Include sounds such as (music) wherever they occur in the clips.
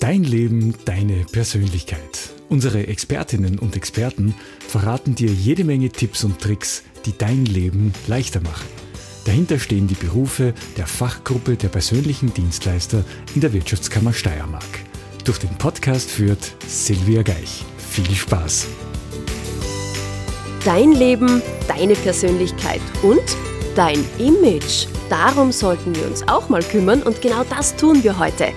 Dein Leben, deine Persönlichkeit. Unsere Expertinnen und Experten verraten dir jede Menge Tipps und Tricks, die dein Leben leichter machen. Dahinter stehen die Berufe der Fachgruppe der persönlichen Dienstleister in der Wirtschaftskammer Steiermark. Durch den Podcast führt Silvia Geich. Viel Spaß! Dein Leben, deine Persönlichkeit und dein Image. Darum sollten wir uns auch mal kümmern und genau das tun wir heute.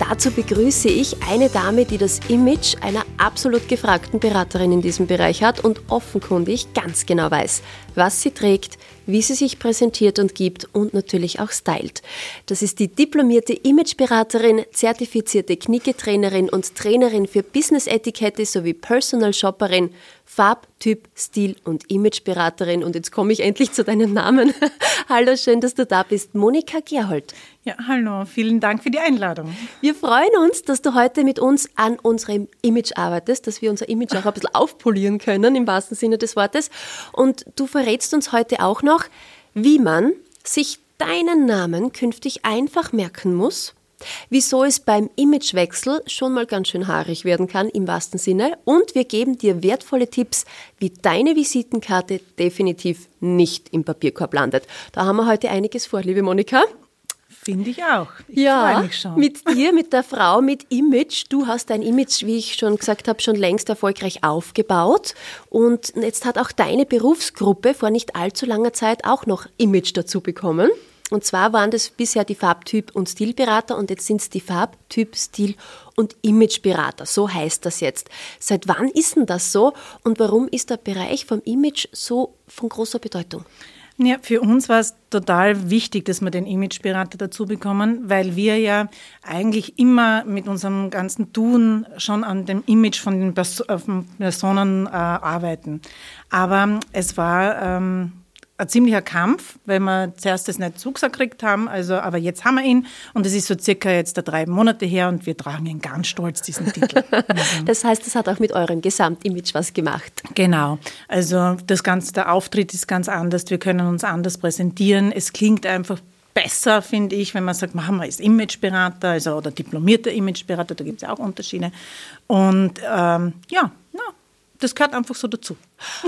Dazu begrüße ich eine Dame, die das Image einer absolut gefragten Beraterin in diesem Bereich hat und offenkundig ganz genau weiß, was sie trägt, wie sie sich präsentiert und gibt und natürlich auch stylt. Das ist die diplomierte Imageberaterin, zertifizierte Knicketrainerin und Trainerin für Business-Etikette sowie Personal Shopperin, Farb, Typ, Stil und Imageberaterin. Und jetzt komme ich endlich zu deinem Namen. (laughs) hallo, schön, dass du da bist. Monika Gerhold. Ja, hallo, vielen Dank für die Einladung. Wir freuen uns, dass du heute mit uns an unserem Image arbeitest, dass wir unser Image auch ein bisschen aufpolieren können, im wahrsten Sinne des Wortes. Und du verrätst uns heute auch noch, wie man sich deinen Namen künftig einfach merken muss wieso es beim Imagewechsel schon mal ganz schön haarig werden kann im wahrsten Sinne und wir geben dir wertvolle Tipps, wie deine Visitenkarte definitiv nicht im Papierkorb landet. Da haben wir heute einiges vor, liebe Monika. Finde ich auch. Ich ja, mit dir, mit der Frau mit Image. Du hast dein Image, wie ich schon gesagt habe, schon längst erfolgreich aufgebaut. Und jetzt hat auch deine Berufsgruppe vor nicht allzu langer Zeit auch noch Image dazu bekommen. Und zwar waren das bisher die Farbtyp- und Stilberater und jetzt sind es die Farbtyp, Stil- und Imageberater. So heißt das jetzt. Seit wann ist denn das so und warum ist der Bereich vom Image so von großer Bedeutung? Ja, für uns war es total wichtig, dass wir den Imageberater dazu bekommen, weil wir ja eigentlich immer mit unserem ganzen Tun schon an dem Image von den Personen äh, arbeiten. Aber es war ähm, ein ziemlicher Kampf, weil wir zuerst das nicht zugesagt gekriegt haben. Also, aber jetzt haben wir ihn und es ist so circa jetzt drei Monate her und wir tragen ihn ganz stolz, diesen Titel. (laughs) das heißt, das hat auch mit eurem Gesamtimage was gemacht. Genau. Also das ganze, der Auftritt ist ganz anders. Wir können uns anders präsentieren. Es klingt einfach besser, finde ich, wenn man sagt, machen wir ist Imageberater also, oder diplomierter Imageberater, da gibt es ja auch Unterschiede. Und ähm, ja, na, das gehört einfach so dazu.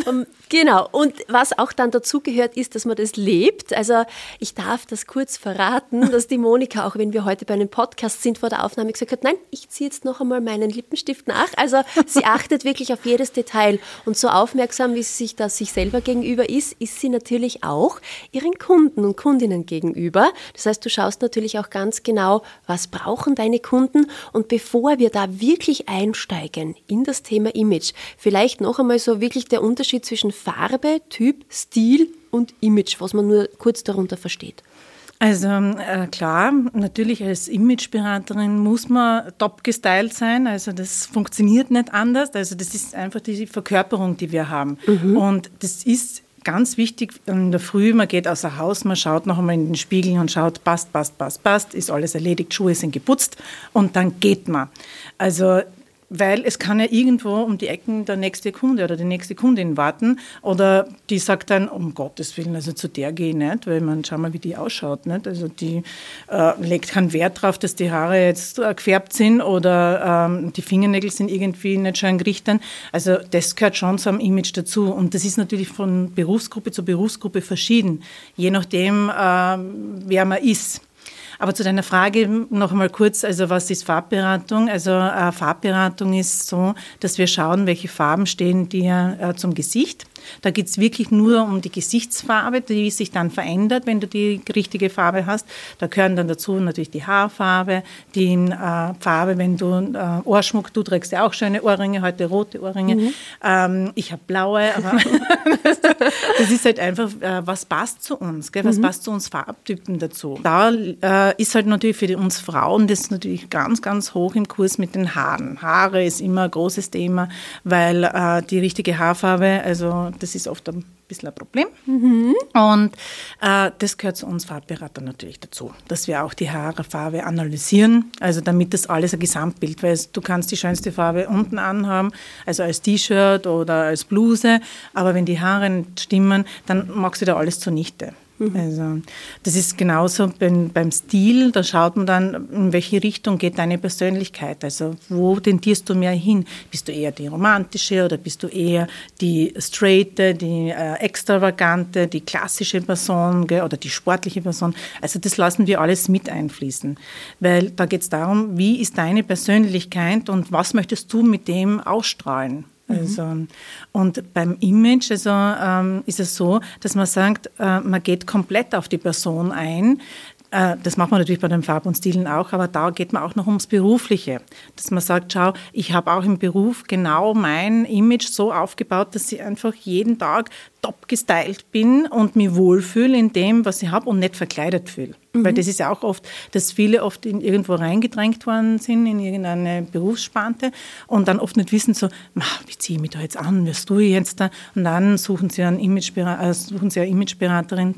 Um, genau. Und was auch dann dazu gehört, ist, dass man das lebt. Also ich darf das kurz verraten, dass die Monika, auch wenn wir heute bei einem Podcast sind vor der Aufnahme, gesagt hat, nein, ich ziehe jetzt noch einmal meinen Lippenstift nach. Also sie (laughs) achtet wirklich auf jedes Detail. Und so aufmerksam, wie sie sich das sich selber gegenüber ist, ist sie natürlich auch ihren Kunden und Kundinnen gegenüber. Das heißt, du schaust natürlich auch ganz genau, was brauchen deine Kunden. Und bevor wir da wirklich einsteigen in das Thema Image, vielleicht noch einmal so wirklich der der Unterschied zwischen Farbe, Typ, Stil und Image, was man nur kurz darunter versteht? Also äh, klar, natürlich als Imageberaterin muss man top gestylt sein. Also das funktioniert nicht anders. Also das ist einfach die Verkörperung, die wir haben. Mhm. Und das ist ganz wichtig in der Früh, man geht außer Haus, man schaut noch einmal in den Spiegel und schaut, passt, passt, passt, passt, ist alles erledigt, Schuhe sind geputzt und dann geht man. Also weil es kann ja irgendwo um die Ecken der nächste Kunde oder die nächste Kundin warten oder die sagt dann, um Gottes Willen, also zu der gehe ich nicht, weil man, schau mal, wie die ausschaut. Nicht? Also die äh, legt keinen Wert darauf, dass die Haare jetzt äh, gefärbt sind oder ähm, die Fingernägel sind irgendwie nicht schön gerichtet. Also das gehört schon zu einem Image dazu und das ist natürlich von Berufsgruppe zu Berufsgruppe verschieden, je nachdem, äh, wer man ist. Aber zu deiner Frage noch einmal kurz, also was ist Farbberatung? Also äh, Farbberatung ist so, dass wir schauen, welche Farben stehen dir äh, zum Gesicht da geht es wirklich nur um die Gesichtsfarbe, die sich dann verändert, wenn du die richtige Farbe hast. Da gehören dann dazu natürlich die Haarfarbe, die äh, Farbe, wenn du äh, Ohrschmuck, du trägst ja auch schöne Ohrringe, heute rote Ohrringe. Mhm. Ähm, ich habe blaue, aber (laughs) das ist halt einfach, äh, was passt zu uns, gell? was mhm. passt zu uns Farbtypen dazu. Da äh, ist halt natürlich für uns Frauen das natürlich ganz, ganz hoch im Kurs mit den Haaren. Haare ist immer ein großes Thema, weil äh, die richtige Haarfarbe, also das ist oft ein bisschen ein Problem. Mhm. Und äh, das gehört zu uns Farbberatern natürlich dazu, dass wir auch die Haarfarbe analysieren, also damit das alles ein Gesamtbild, weil du kannst die schönste Farbe unten anhaben, also als T-Shirt oder als Bluse, aber wenn die Haare nicht stimmen, dann machst du da alles zunichte. Mhm. Also das ist genauso beim, beim, Stil, da schaut man dann, in welche Richtung geht deine Persönlichkeit. Also wo tendierst du mehr hin? Bist du eher die romantische oder bist du eher die straighte, die äh, extravagante, die klassische Person gell, oder die sportliche Person? Also das lassen wir alles mit einfließen, weil da geht es darum, wie ist deine Persönlichkeit und was möchtest du mit dem ausstrahlen? Also, mhm. und beim Image also, ähm, ist es so, dass man sagt, äh, man geht komplett auf die Person ein. Äh, das macht man natürlich bei den Farb und Stilen auch, aber da geht man auch noch ums Berufliche. Dass man sagt, schau, ich habe auch im Beruf genau mein Image so aufgebaut, dass ich einfach jeden Tag top gestylt bin und mich wohlfühle in dem, was ich habe und nicht verkleidet fühle. Mhm. Weil das ist ja auch oft, dass viele oft in irgendwo reingedrängt worden sind, in irgendeine Berufsspante und dann oft nicht wissen so, wie ziehe ich mich da jetzt an, was tue ich jetzt da? Und dann suchen sie, einen Imageberater, äh, suchen sie eine Imageberaterin,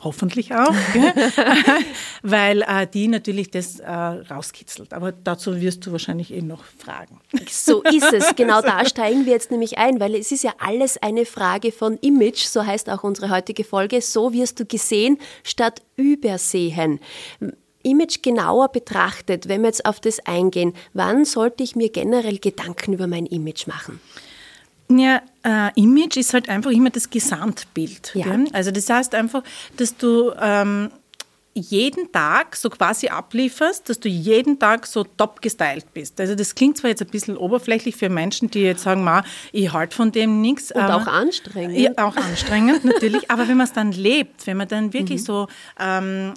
hoffentlich auch, (laughs) (laughs) weil äh, die natürlich das äh, rauskitzelt. Aber dazu wirst du wahrscheinlich eh noch fragen. So ist es. (laughs) Genau da steigen wir jetzt nämlich ein, weil es ist ja alles eine Frage von Image, so heißt auch unsere heutige Folge. So wirst du gesehen statt übersehen. Image genauer betrachtet, wenn wir jetzt auf das eingehen, wann sollte ich mir generell Gedanken über mein Image machen? Ja, äh, Image ist halt einfach immer das Gesamtbild. Ja. Also das heißt einfach, dass du ähm, jeden Tag so quasi ablieferst, dass du jeden Tag so top gestylt bist. Also das klingt zwar jetzt ein bisschen oberflächlich für Menschen, die jetzt sagen, ma, ich halte von dem nichts. Und auch anstrengend. Ja, auch anstrengend natürlich. Aber wenn man es dann lebt, wenn man dann wirklich mhm. so ähm,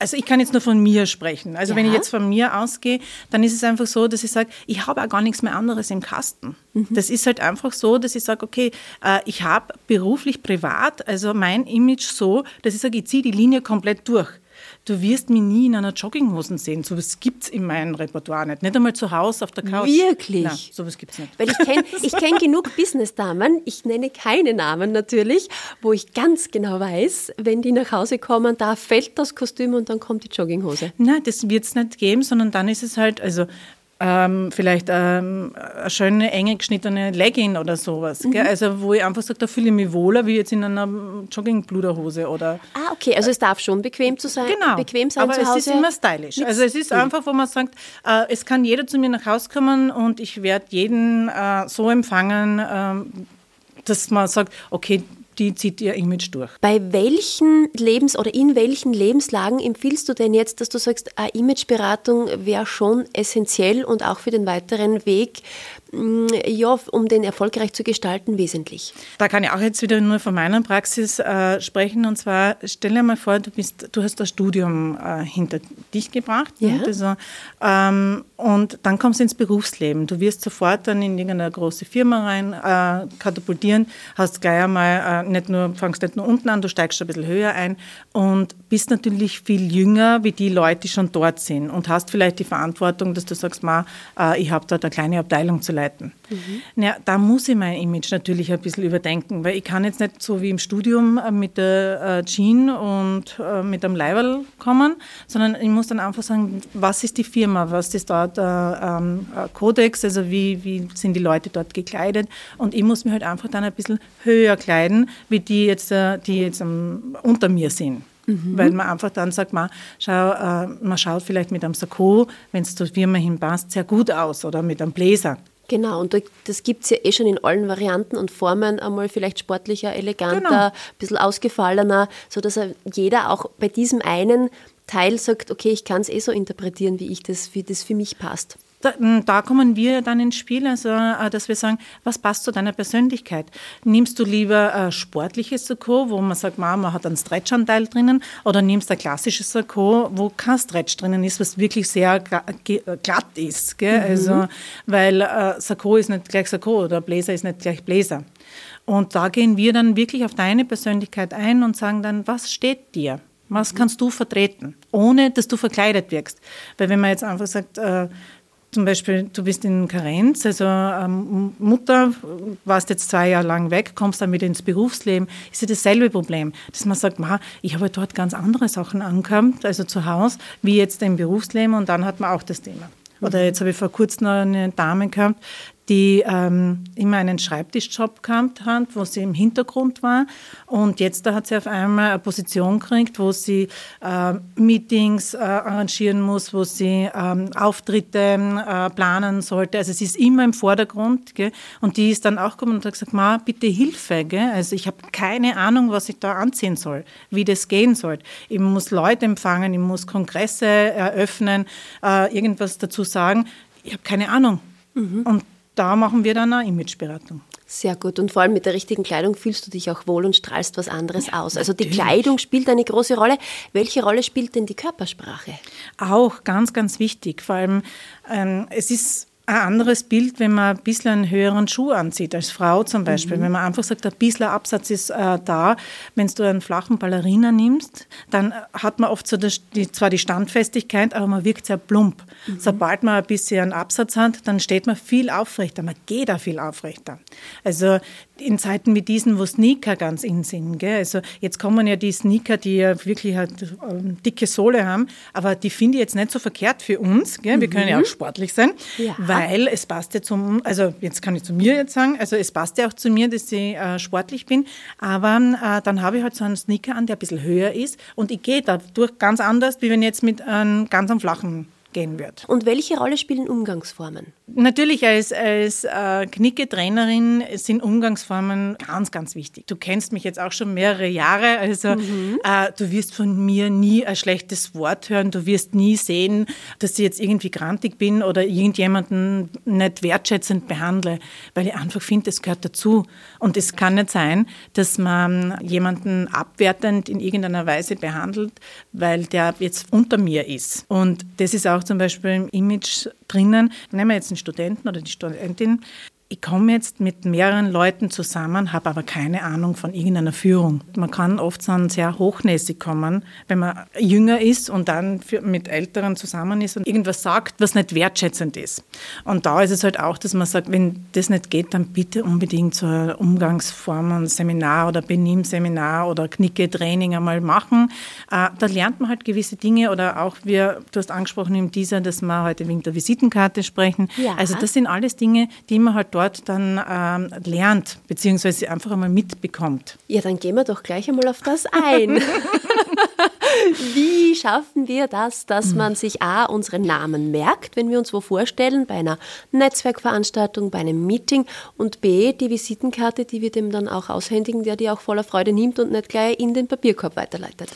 also ich kann jetzt nur von mir sprechen. Also ja. wenn ich jetzt von mir ausgehe, dann ist es einfach so, dass ich sage, ich habe auch gar nichts mehr anderes im Kasten. Mhm. Das ist halt einfach so, dass ich sage, okay, äh, ich habe beruflich, privat, also mein Image so, dass ich sage, ich ziehe die Linie komplett durch. Du wirst mich nie in einer Jogginghose sehen. So was gibt es in meinem Repertoire nicht. Nicht einmal zu Hause auf der Couch. Wirklich? Nein, sowas gibt es nicht. Weil ich kenne ich kenn genug Business-Damen, ich nenne keine Namen natürlich, wo ich ganz genau weiß, wenn die nach Hause kommen, da fällt das Kostüm und dann kommt die Jogginghose. Nein, das wird es nicht geben, sondern dann ist es halt, also ähm, vielleicht ähm, eine schöne, enge geschnittene Legging oder sowas. Mhm. Also wo ich einfach sage, da fühle ich mich wohler wie jetzt in einer Joggingbluderhose oder. Ah, okay, also es darf schon bequem zu sein, genau. bequem sein aber zu Hause. es ist immer stylisch. Also es ist einfach, wo man sagt, äh, es kann jeder zu mir nach Hause kommen und ich werde jeden äh, so empfangen, äh, dass man sagt, okay, die zieht ihr Image durch. Bei welchen Lebens- oder in welchen Lebenslagen empfiehlst du denn jetzt, dass du sagst, eine Imageberatung wäre schon essentiell und auch für den weiteren Weg ja, um den erfolgreich zu gestalten, wesentlich. Da kann ich auch jetzt wieder nur von meiner Praxis äh, sprechen. Und zwar, stell dir mal vor, du, bist, du hast das Studium äh, hinter dich gebracht. Ja. Ne? Also, ähm, und dann kommst du ins Berufsleben. Du wirst sofort dann in irgendeine große Firma rein äh, katapultieren, hast gleich einmal äh, nicht nur, fangst nicht nur unten an, du steigst ein bisschen höher ein und bist natürlich viel jünger wie die Leute, die schon dort sind und hast vielleicht die Verantwortung, dass du sagst, ma, äh, ich habe dort eine kleine Abteilung zu leiten leiten. Mhm. Ja, da muss ich mein Image natürlich ein bisschen überdenken, weil ich kann jetzt nicht so wie im Studium äh, mit der äh, Jean und äh, mit dem Leiberl kommen, sondern ich muss dann einfach sagen, was ist die Firma, was ist dort der ähm, Kodex, also wie, wie sind die Leute dort gekleidet und ich muss mich halt einfach dann ein bisschen höher kleiden, wie die jetzt, die jetzt unter mir sind. Mhm. Weil man einfach dann sagt, man, schau, äh, man schaut vielleicht mit einem Sakko, wenn es zur Firma hinpasst, sehr gut aus oder mit einem Bläser. Genau, und das gibt es ja eh schon in allen Varianten und Formen, einmal vielleicht sportlicher, eleganter, genau. ein bisschen ausgefallener, sodass jeder auch bei diesem einen Teil sagt, okay, ich kann es eh so interpretieren, wie ich das, wie das für mich passt. Da, da, kommen wir dann ins Spiel, also äh, dass wir sagen, was passt zu deiner Persönlichkeit? Nimmst du lieber ein sportliches Sakko, wo man sagt, man hat einen Stretchanteil drinnen, oder nimmst du ein klassisches Sakko, wo kein Stretch drinnen ist, was wirklich sehr glatt ist. Gell? Mhm. Also, weil äh, Sakko ist nicht gleich Sakko oder Bläser ist nicht gleich Bläser. Und da gehen wir dann wirklich auf deine Persönlichkeit ein und sagen dann, was steht dir? Was kannst du vertreten, ohne dass du verkleidet wirkst? Weil wenn man jetzt einfach sagt, äh, zum Beispiel, du bist in Karenz, also ähm, Mutter, warst jetzt zwei Jahre lang weg, kommst dann wieder ins Berufsleben, ist ja dasselbe Problem, dass man sagt, ma, ich habe dort ganz andere Sachen angekommen, also zu Hause, wie jetzt im Berufsleben und dann hat man auch das Thema. Oder jetzt habe ich vor kurzem noch eine Dame gehabt, die ähm, immer einen Schreibtischjob gehabt hat, wo sie im Hintergrund war. Und jetzt da hat sie auf einmal eine Position gekriegt, wo sie äh, Meetings äh, arrangieren muss, wo sie ähm, Auftritte äh, planen sollte. Also sie ist immer im Vordergrund. Gell? Und die ist dann auch gekommen und hat gesagt, Ma, bitte Hilfe. Gell? Also ich habe keine Ahnung, was ich da anziehen soll, wie das gehen soll. Ich muss Leute empfangen, ich muss Kongresse eröffnen, äh, irgendwas dazu sagen. Ich habe keine Ahnung. Mhm. Und da machen wir dann eine Imageberatung. Sehr gut. Und vor allem mit der richtigen Kleidung fühlst du dich auch wohl und strahlst was anderes ja, aus. Also natürlich. die Kleidung spielt eine große Rolle. Welche Rolle spielt denn die Körpersprache? Auch ganz, ganz wichtig. Vor allem, ähm, es ist ein anderes Bild, wenn man ein bisschen einen höheren Schuh anzieht, als Frau zum Beispiel. Mhm. Wenn man einfach sagt, ein bisschen Absatz ist äh, da. Wenn du einen flachen Ballerina nimmst, dann hat man oft so das, die, zwar die Standfestigkeit, aber man wirkt sehr plump. Mhm. Sobald man ein bisschen einen Absatz hat, dann steht man viel aufrechter, man geht auch viel aufrechter. Also in Zeiten wie diesen, wo Sneaker ganz in sind. Gell? Also jetzt kommen ja die Sneaker, die ja wirklich halt ähm, dicke Sohle haben, aber die finde ich jetzt nicht so verkehrt für uns. Gell? Wir mhm. können ja auch sportlich sein, ja. weil es passt ja zum, also jetzt kann ich zu mir jetzt sagen, also es passt ja auch zu mir, dass ich äh, sportlich bin, aber äh, dann habe ich halt so einen Sneaker an, der ein bisschen höher ist und ich gehe dadurch ganz anders, wie wenn ich jetzt mit einem ganz am flachen gehen wird. Und welche Rolle spielen Umgangsformen? Natürlich als, als äh, Knicke-Trainerin sind Umgangsformen ganz, ganz wichtig. Du kennst mich jetzt auch schon mehrere Jahre, also mhm. äh, du wirst von mir nie ein schlechtes Wort hören, du wirst nie sehen, dass ich jetzt irgendwie grantig bin oder irgendjemanden nicht wertschätzend behandle, weil ich einfach finde, es gehört dazu. Und es kann nicht sein, dass man jemanden abwertend in irgendeiner Weise behandelt, weil der jetzt unter mir ist. Und das ist auch auch zum Beispiel im Image drinnen. Nehmen wir jetzt einen Studenten oder die Studentin, ich komme jetzt mit mehreren Leuten zusammen, habe aber keine Ahnung von irgendeiner Führung. Man kann oft dann sehr hochnäsig kommen, wenn man jünger ist und dann mit Älteren zusammen ist und irgendwas sagt, was nicht wertschätzend ist. Und da ist es halt auch, dass man sagt, wenn das nicht geht, dann bitte unbedingt so ein Umgangsform, ein Seminar oder Benimm-Seminar oder Knicke-Training einmal machen. Äh, da lernt man halt gewisse Dinge oder auch wir, du hast angesprochen im Teaser, dass wir heute wegen der Visitenkarte sprechen. Ja. Also das sind alles Dinge, die man halt dort dort dann ähm, lernt, beziehungsweise einfach einmal mitbekommt. Ja, dann gehen wir doch gleich einmal auf das ein. (laughs) Wie schaffen wir das, dass man sich A, unseren Namen merkt, wenn wir uns wo vorstellen, bei einer Netzwerkveranstaltung, bei einem Meeting und B, die Visitenkarte, die wir dem dann auch aushändigen, der die auch voller Freude nimmt und nicht gleich in den Papierkorb weiterleitet.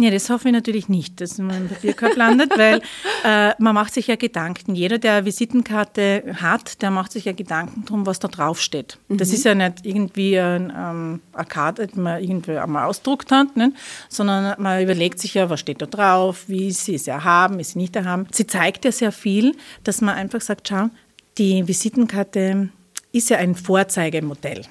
Ja, das hoffe ich natürlich nicht, dass man im Papierkorb landet, weil äh, man macht sich ja Gedanken. Jeder, der eine Visitenkarte hat, der macht sich ja Gedanken drum, was da draufsteht. Mhm. Das ist ja nicht irgendwie ein, ähm, eine Karte, die man irgendwie einmal ausdruckt hat, ne? sondern man überlegt sich ja, was steht da drauf, wie sie es erhaben, ist sie nicht erhaben. Sie zeigt ja sehr viel, dass man einfach sagt, schau, die Visitenkarte ist ja ein Vorzeigemodell.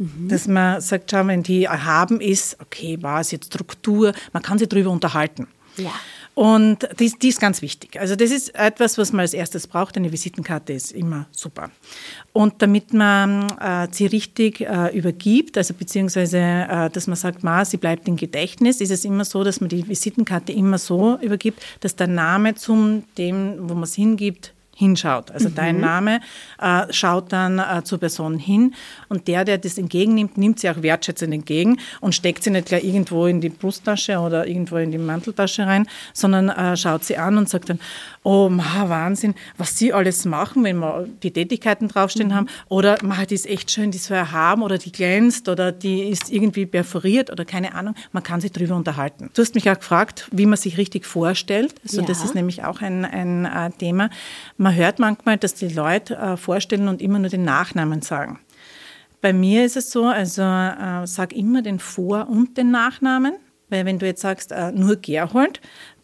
Mhm. Dass man sagt, schau, wenn die erhaben ist, okay, war es jetzt Struktur, man kann sich darüber unterhalten. Ja. Und dies, die ist ganz wichtig. Also das ist etwas, was man als erstes braucht. Eine Visitenkarte ist immer super. Und damit man äh, sie richtig äh, übergibt, also beziehungsweise, äh, dass man sagt, ma, sie bleibt im Gedächtnis, ist es immer so, dass man die Visitenkarte immer so übergibt, dass der Name zum dem, wo man es hingibt, hinschaut. Also mhm. dein Name äh, schaut dann äh, zur Person hin und der, der das entgegennimmt, nimmt sie auch wertschätzend entgegen und steckt sie nicht gleich irgendwo in die Brusttasche oder irgendwo in die Manteltasche rein, sondern äh, schaut sie an und sagt dann, oh, ma, Wahnsinn, was sie alles machen, wenn wir die Tätigkeiten draufstehen mhm. haben oder ma, die ist echt schön, die ist so erhaben oder die glänzt oder die ist irgendwie perforiert oder keine Ahnung. Man kann sich darüber unterhalten. Du hast mich auch gefragt, wie man sich richtig vorstellt. Also ja. das ist nämlich auch ein, ein äh, Thema. Man man hört manchmal, dass die Leute äh, vorstellen und immer nur den Nachnamen sagen. Bei mir ist es so, also äh, sag immer den Vor- und den Nachnamen, weil wenn du jetzt sagst äh, nur Gerhold,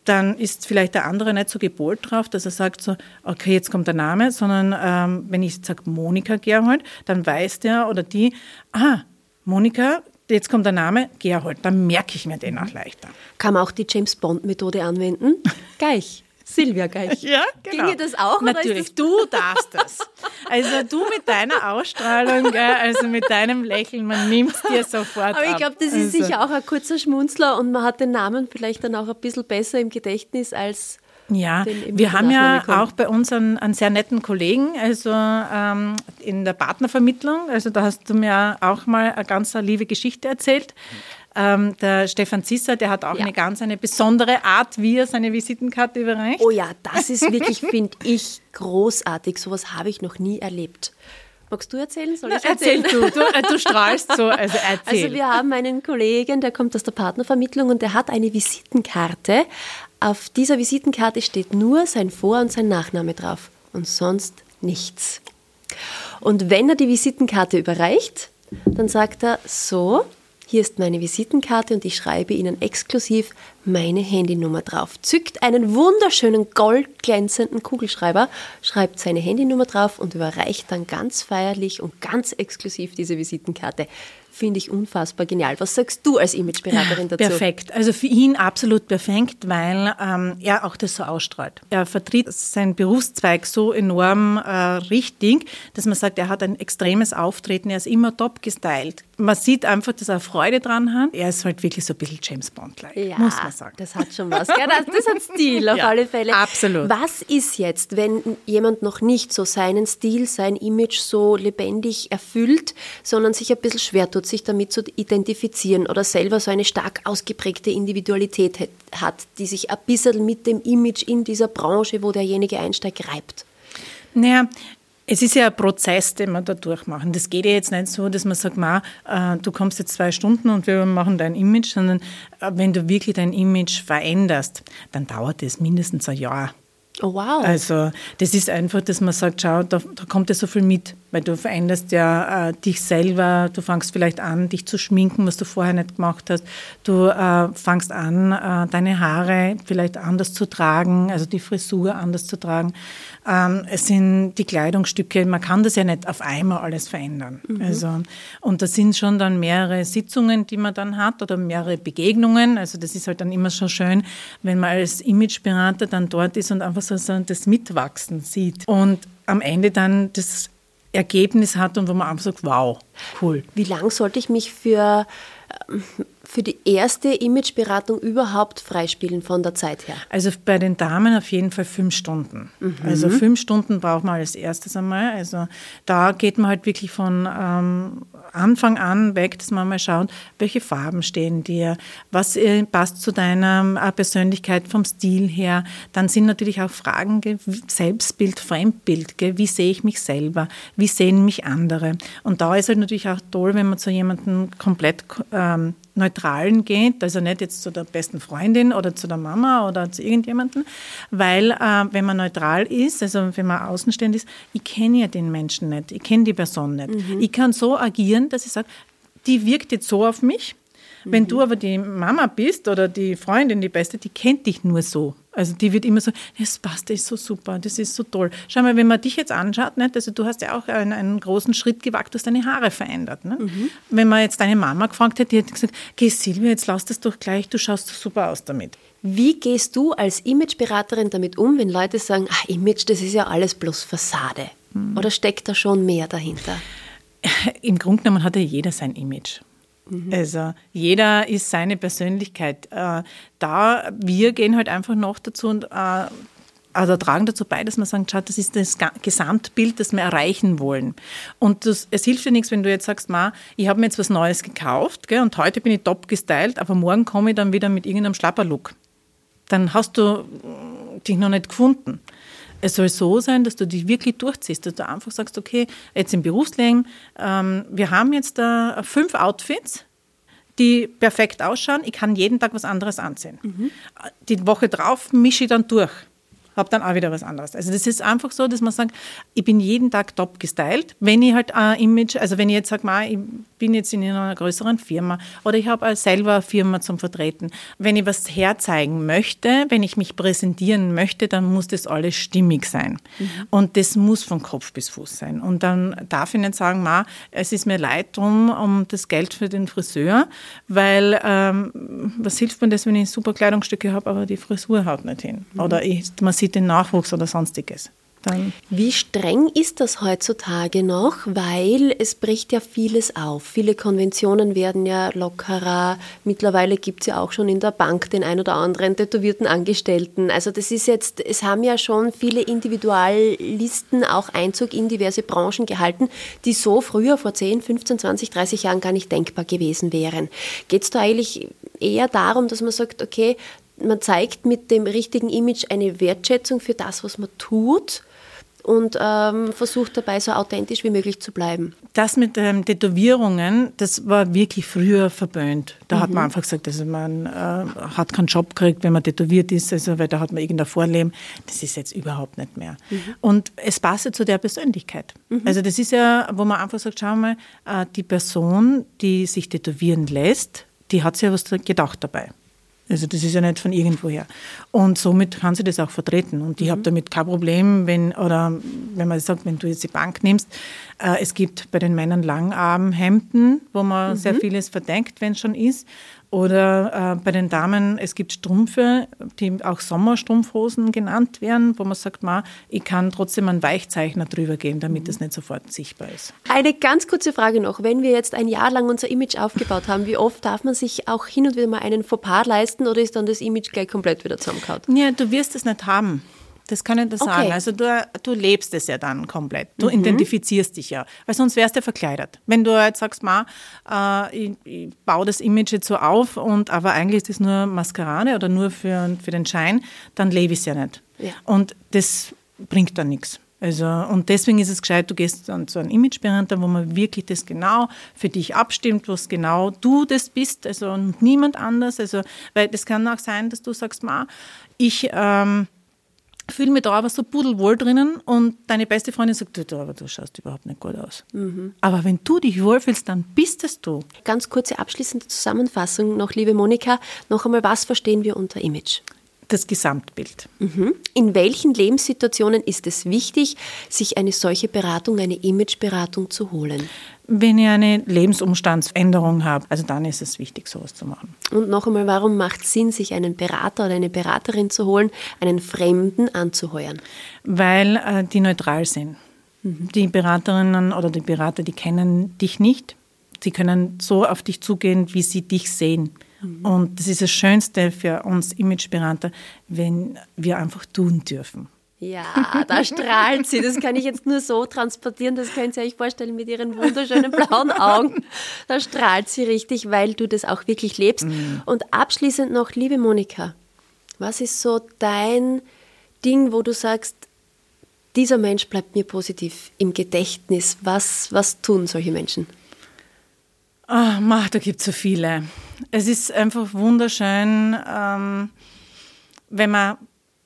dann ist vielleicht der andere nicht so gebohrt drauf, dass er sagt so, okay, jetzt kommt der Name, sondern ähm, wenn ich jetzt sage Monika Gerhold, dann weiß der oder die, ah, Monika, jetzt kommt der Name Gerhold, dann merke ich mir den auch leichter. Kann man auch die James Bond Methode anwenden? (laughs) Gleich. Silvia Geich. (laughs) Ja, genau. Ginge das auch? Natürlich, das du darfst das. Also du mit deiner Ausstrahlung, also mit deinem Lächeln, man nimmt dir sofort Aber ich glaube, das ist also. sicher auch ein kurzer Schmunzler und man hat den Namen vielleicht dann auch ein bisschen besser im Gedächtnis als Ja, wir haben ja auch bei uns einen, einen, sehr netten Kollegen, also ähm, in der Partnervermittlung. Also da hast du mir auch mal eine ganz liebe Geschichte erzählt. Ähm, der Stefan Zisser, der hat auch ja. eine ganz eine besondere Art, wie er seine Visitenkarte überreicht. Oh ja, das ist wirklich, finde ich, großartig. Sowas habe ich noch nie erlebt. Magst du erzählen? Soll ich Na, erzählen? Erzähl du, du, äh, du strahlst so, also erzähl. Also wir haben einen Kollegen, der kommt aus der Partnervermittlung und der hat eine Visitenkarte. Auf dieser Visitenkarte steht nur sein Vor- und sein Nachname drauf und sonst nichts. Und wenn er die Visitenkarte überreicht, dann sagt er so, hier ist meine Visitenkarte und ich schreibe Ihnen exklusiv meine Handynummer drauf. Zückt einen wunderschönen goldglänzenden Kugelschreiber, schreibt seine Handynummer drauf und überreicht dann ganz feierlich und ganz exklusiv diese Visitenkarte finde ich unfassbar genial. Was sagst du als Imageberaterin dazu? Perfekt. Also für ihn absolut perfekt, weil ähm, er auch das so ausstrahlt. Er vertritt seinen Berufszweig so enorm äh, richtig, dass man sagt, er hat ein extremes Auftreten, er ist immer top gestylt. Man sieht einfach, dass er Freude dran hat. Er ist halt wirklich so ein bisschen James Bond-like, ja, muss man sagen. Das hat schon was. Ja, das, das hat Stil auf (laughs) ja, alle Fälle. Absolut. Was ist jetzt, wenn jemand noch nicht so seinen Stil, sein Image so lebendig erfüllt, sondern sich ein bisschen schwer tut, sich damit zu identifizieren oder selber so eine stark ausgeprägte Individualität hat, die sich ein bisschen mit dem Image in dieser Branche, wo derjenige einsteigt, reibt? Naja, es ist ja ein Prozess, den wir da durchmachen. Das geht ja jetzt nicht so, dass man sagt, Ma, äh, du kommst jetzt zwei Stunden und wir machen dein Image, sondern äh, wenn du wirklich dein Image veränderst, dann dauert es mindestens ein Jahr. Oh, wow. Also das ist einfach, dass man sagt, schau, da, da kommt ja so viel mit, weil du veränderst ja äh, dich selber, du fangst vielleicht an, dich zu schminken, was du vorher nicht gemacht hast, du äh, fangst an, äh, deine Haare vielleicht anders zu tragen, also die Frisur anders zu tragen. Ähm, es sind die Kleidungsstücke, man kann das ja nicht auf einmal alles verändern. Mhm. Also, und das sind schon dann mehrere Sitzungen, die man dann hat oder mehrere Begegnungen. Also das ist halt dann immer schon schön, wenn man als Imageberater dann dort ist und einfach so das Mitwachsen sieht. Und am Ende dann das Ergebnis hat und wo man einfach sagt, wow, cool. Wie lange sollte ich mich für ähm, für die erste Imageberatung überhaupt freispielen von der Zeit her? Also bei den Damen auf jeden Fall fünf Stunden. Mhm. Also fünf Stunden braucht man als erstes einmal. Also da geht man halt wirklich von ähm, Anfang an weg, dass man mal schaut, welche Farben stehen dir, was äh, passt zu deiner äh, Persönlichkeit vom Stil her. Dann sind natürlich auch Fragen, Selbstbild, Fremdbild, wie sehe ich mich selber, wie sehen mich andere. Und da ist halt natürlich auch toll, wenn man zu jemandem komplett ähm, Neutralen geht, also nicht jetzt zu der besten Freundin oder zu der Mama oder zu irgendjemandem, weil äh, wenn man neutral ist, also wenn man außenstehend ist, ich kenne ja den Menschen nicht, ich kenne die Person nicht. Mhm. Ich kann so agieren, dass ich sage, die wirkt jetzt so auf mich, wenn mhm. du aber die Mama bist oder die Freundin, die Beste, die kennt dich nur so. Also die wird immer so, das passt, das ist so super, das ist so toll. Schau mal, wenn man dich jetzt anschaut, nicht? also du hast ja auch einen, einen großen Schritt gewagt, du hast deine Haare verändert. Ne? Mhm. Wenn man jetzt deine Mama gefragt hätte, die hätte gesagt, geh Silvia, jetzt lass das doch gleich, du schaust super aus damit. Wie gehst du als Imageberaterin damit um, wenn Leute sagen, ach, Image, das ist ja alles bloß Fassade? Mhm. Oder steckt da schon mehr dahinter? Im Grunde genommen hat ja jeder sein Image. Mhm. Also jeder ist seine Persönlichkeit. Äh, da wir gehen halt einfach noch dazu und äh, also tragen dazu bei, dass man sagt, schau, das ist das Gesamtbild, das wir erreichen wollen. Und das, es hilft dir nichts, wenn du jetzt sagst, Ma, ich habe mir jetzt was Neues gekauft gell, und heute bin ich top gestylt, aber morgen komme ich dann wieder mit irgendeinem Schlapperlook. Dann hast du dich noch nicht gefunden. Es soll so sein, dass du dich wirklich durchziehst, dass du einfach sagst, okay, jetzt im Berufsleben, ähm, wir haben jetzt äh, fünf Outfits, die perfekt ausschauen. Ich kann jeden Tag was anderes anziehen. Mhm. Die Woche drauf mische ich dann durch habe dann auch wieder was anderes. Also das ist einfach so, dass man sagt, ich bin jeden Tag top gestylt. Wenn ich halt ein Image, also wenn ich jetzt sage, ich bin jetzt in einer größeren Firma oder ich habe selber eine Firma zum Vertreten. Wenn ich was herzeigen möchte, wenn ich mich präsentieren möchte, dann muss das alles stimmig sein. Mhm. Und das muss von Kopf bis Fuß sein. Und dann darf ich nicht sagen, ma, es ist mir leid drum um das Geld für den Friseur, weil ähm, was hilft mir das, wenn ich super Kleidungsstücke habe, aber die Frisur haut nicht hin. Mhm. Oder ich, man sieht sieht den Nachwuchs oder sonstiges. Dann Wie streng ist das heutzutage noch? Weil es bricht ja vieles auf. Viele Konventionen werden ja lockerer. Mittlerweile gibt es ja auch schon in der Bank den ein oder anderen tätowierten Angestellten. Also das ist jetzt, es haben ja schon viele Individuallisten auch Einzug in diverse Branchen gehalten, die so früher vor 10, 15, 20, 30 Jahren gar nicht denkbar gewesen wären. Geht es da eigentlich eher darum, dass man sagt, okay, man zeigt mit dem richtigen Image eine Wertschätzung für das, was man tut und ähm, versucht dabei so authentisch wie möglich zu bleiben. Das mit ähm, Tätowierungen, das war wirklich früher verböhnt. Da mhm. hat man einfach gesagt, also man äh, hat keinen Job gekriegt, wenn man tätowiert ist, also weil da hat man irgendein Vorleben. Das ist jetzt überhaupt nicht mehr. Mhm. Und es passt zu der Persönlichkeit. Mhm. Also das ist ja, wo man einfach sagt, schau mal, äh, die Person, die sich tätowieren lässt, die hat sich ja was gedacht dabei. Also das ist ja nicht von irgendwoher. Und somit kann sie das auch vertreten. Und ich mhm. habe damit kein Problem, wenn, oder wenn man sagt, wenn du jetzt die Bank nimmst, äh, es gibt bei den Männern Langarmhemden, wo man mhm. sehr vieles verdenkt, wenn es schon ist. Oder äh, bei den Damen, es gibt Strümpfe, die auch Sommerstrumpfhosen genannt werden, wo man sagt, ma, ich kann trotzdem einen Weichzeichner drüber geben, damit es nicht sofort sichtbar ist. Eine ganz kurze Frage noch. Wenn wir jetzt ein Jahr lang unser Image aufgebaut haben, wie oft darf man sich auch hin und wieder mal einen Fauxpas leisten oder ist dann das Image gleich komplett wieder zusammengehauen? Ja, du wirst es nicht haben. Das kann ich dir okay. sagen. Also du, du lebst es ja dann komplett. Du mhm. identifizierst dich ja. Weil sonst wärst du verkleidet. Wenn du jetzt sagst, ma, äh, ich, ich, baue das Image jetzt so auf und aber eigentlich ist das nur Maskerade oder nur für, für den Schein, dann lebe ich es ja nicht. Ja. Und das bringt dann nichts. Also, und deswegen ist es gescheit, du gehst dann zu einem Imageberater, wo man wirklich das genau für dich abstimmt, was genau du das bist, also niemand anders. Also, weil das kann auch sein, dass du sagst, ma, ich ähm, fühle mich da aber so pudelwohl drinnen und deine beste Freundin sagt, du, aber du schaust überhaupt nicht gut aus. Mhm. Aber wenn du dich wohlfühlst, dann bist es du. Ganz kurze abschließende Zusammenfassung noch, liebe Monika. Noch einmal, was verstehen wir unter Image? Das Gesamtbild. Mhm. In welchen Lebenssituationen ist es wichtig, sich eine solche Beratung, eine Imageberatung zu holen? Wenn ich eine Lebensumstandsänderung habe, also dann ist es wichtig, sowas zu machen. Und noch einmal, warum macht es Sinn, sich einen Berater oder eine Beraterin zu holen, einen Fremden anzuheuern? Weil äh, die neutral sind. Mhm. Die Beraterinnen oder die Berater, die kennen dich nicht. Sie können so auf dich zugehen, wie sie dich sehen. Mhm. Und das ist das Schönste für uns Imageberater, wenn wir einfach tun dürfen. Ja, da strahlt sie. Das kann ich jetzt nur so transportieren. Das könnt ihr euch vorstellen mit ihren wunderschönen blauen Augen. Da strahlt sie richtig, weil du das auch wirklich lebst. Mhm. Und abschließend noch, liebe Monika, was ist so dein Ding, wo du sagst, dieser Mensch bleibt mir positiv im Gedächtnis? Was, was tun solche Menschen? Ach, ma, da gibt es so viele. Es ist einfach wunderschön, ähm, wenn man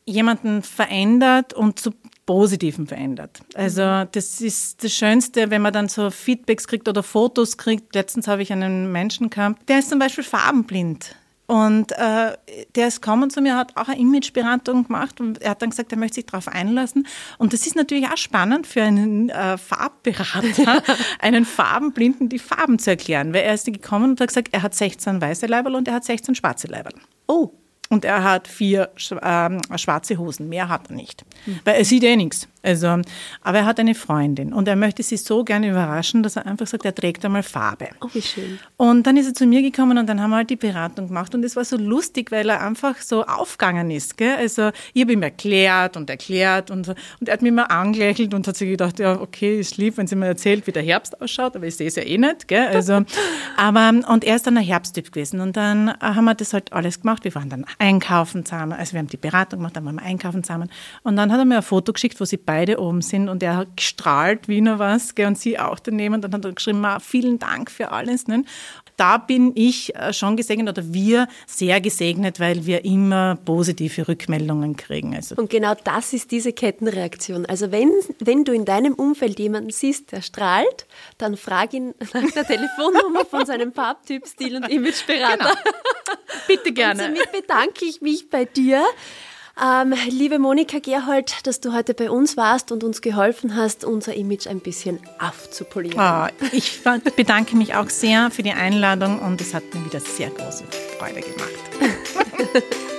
jemanden verändert und zu Positiven verändert. Also das ist das Schönste, wenn man dann so Feedbacks kriegt oder Fotos kriegt. Letztens habe ich einen Menschen gehabt, der ist zum Beispiel farbenblind. Und äh, der ist gekommen zu mir, hat auch eine Imageberatung gemacht und er hat dann gesagt, er möchte sich darauf einlassen. Und das ist natürlich auch spannend für einen äh, Farbberater, (laughs) einen Farbenblinden die Farben zu erklären. Weil er ist gekommen und hat gesagt, er hat 16 weiße Leiberl und er hat 16 schwarze Leiberl. Oh. Und er hat vier ähm, schwarze Hosen, mehr hat er nicht. Mhm. Weil er sieht eh nichts. Also, aber er hat eine Freundin und er möchte sie so gerne überraschen, dass er einfach sagt, er trägt einmal Farbe. Oh, wie schön. Und dann ist er zu mir gekommen und dann haben wir halt die Beratung gemacht und es war so lustig, weil er einfach so aufgegangen ist. Gell? Also ich habe ihm erklärt und erklärt und, und er hat mich mal angelächelt und hat sich gedacht, ja, okay, ist lieb, wenn sie mir erzählt, wie der Herbst ausschaut, aber ich sehe es ja eh nicht. Gell? Also, (laughs) aber, und er ist dann ein Herbsttyp gewesen und dann haben wir das halt alles gemacht. Wir waren dann einkaufen zusammen, also wir haben die Beratung gemacht, dann waren wir einkaufen zusammen und dann hat er mir ein Foto geschickt, wo sie beide oben sind und er hat gestrahlt wie nur was gell, und sie auch daneben und dann hat er geschrieben, vielen Dank für alles. Ne? Da bin ich äh, schon gesegnet oder wir sehr gesegnet, weil wir immer positive Rückmeldungen kriegen. Also. Und genau das ist diese Kettenreaktion. Also wenn, wenn du in deinem Umfeld jemanden siehst, der strahlt, dann frag ihn nach der Telefonnummer von seinem Farbtyp, Stil- und (laughs) Imageberater. Genau. Bitte gerne. Und somit bedanke ich mich bei dir. Ähm, liebe Monika Gerhold, dass du heute bei uns warst und uns geholfen hast, unser Image ein bisschen aufzupolieren. Oh, ich bedanke mich auch sehr für die Einladung und es hat mir wieder sehr große Freude gemacht. (laughs)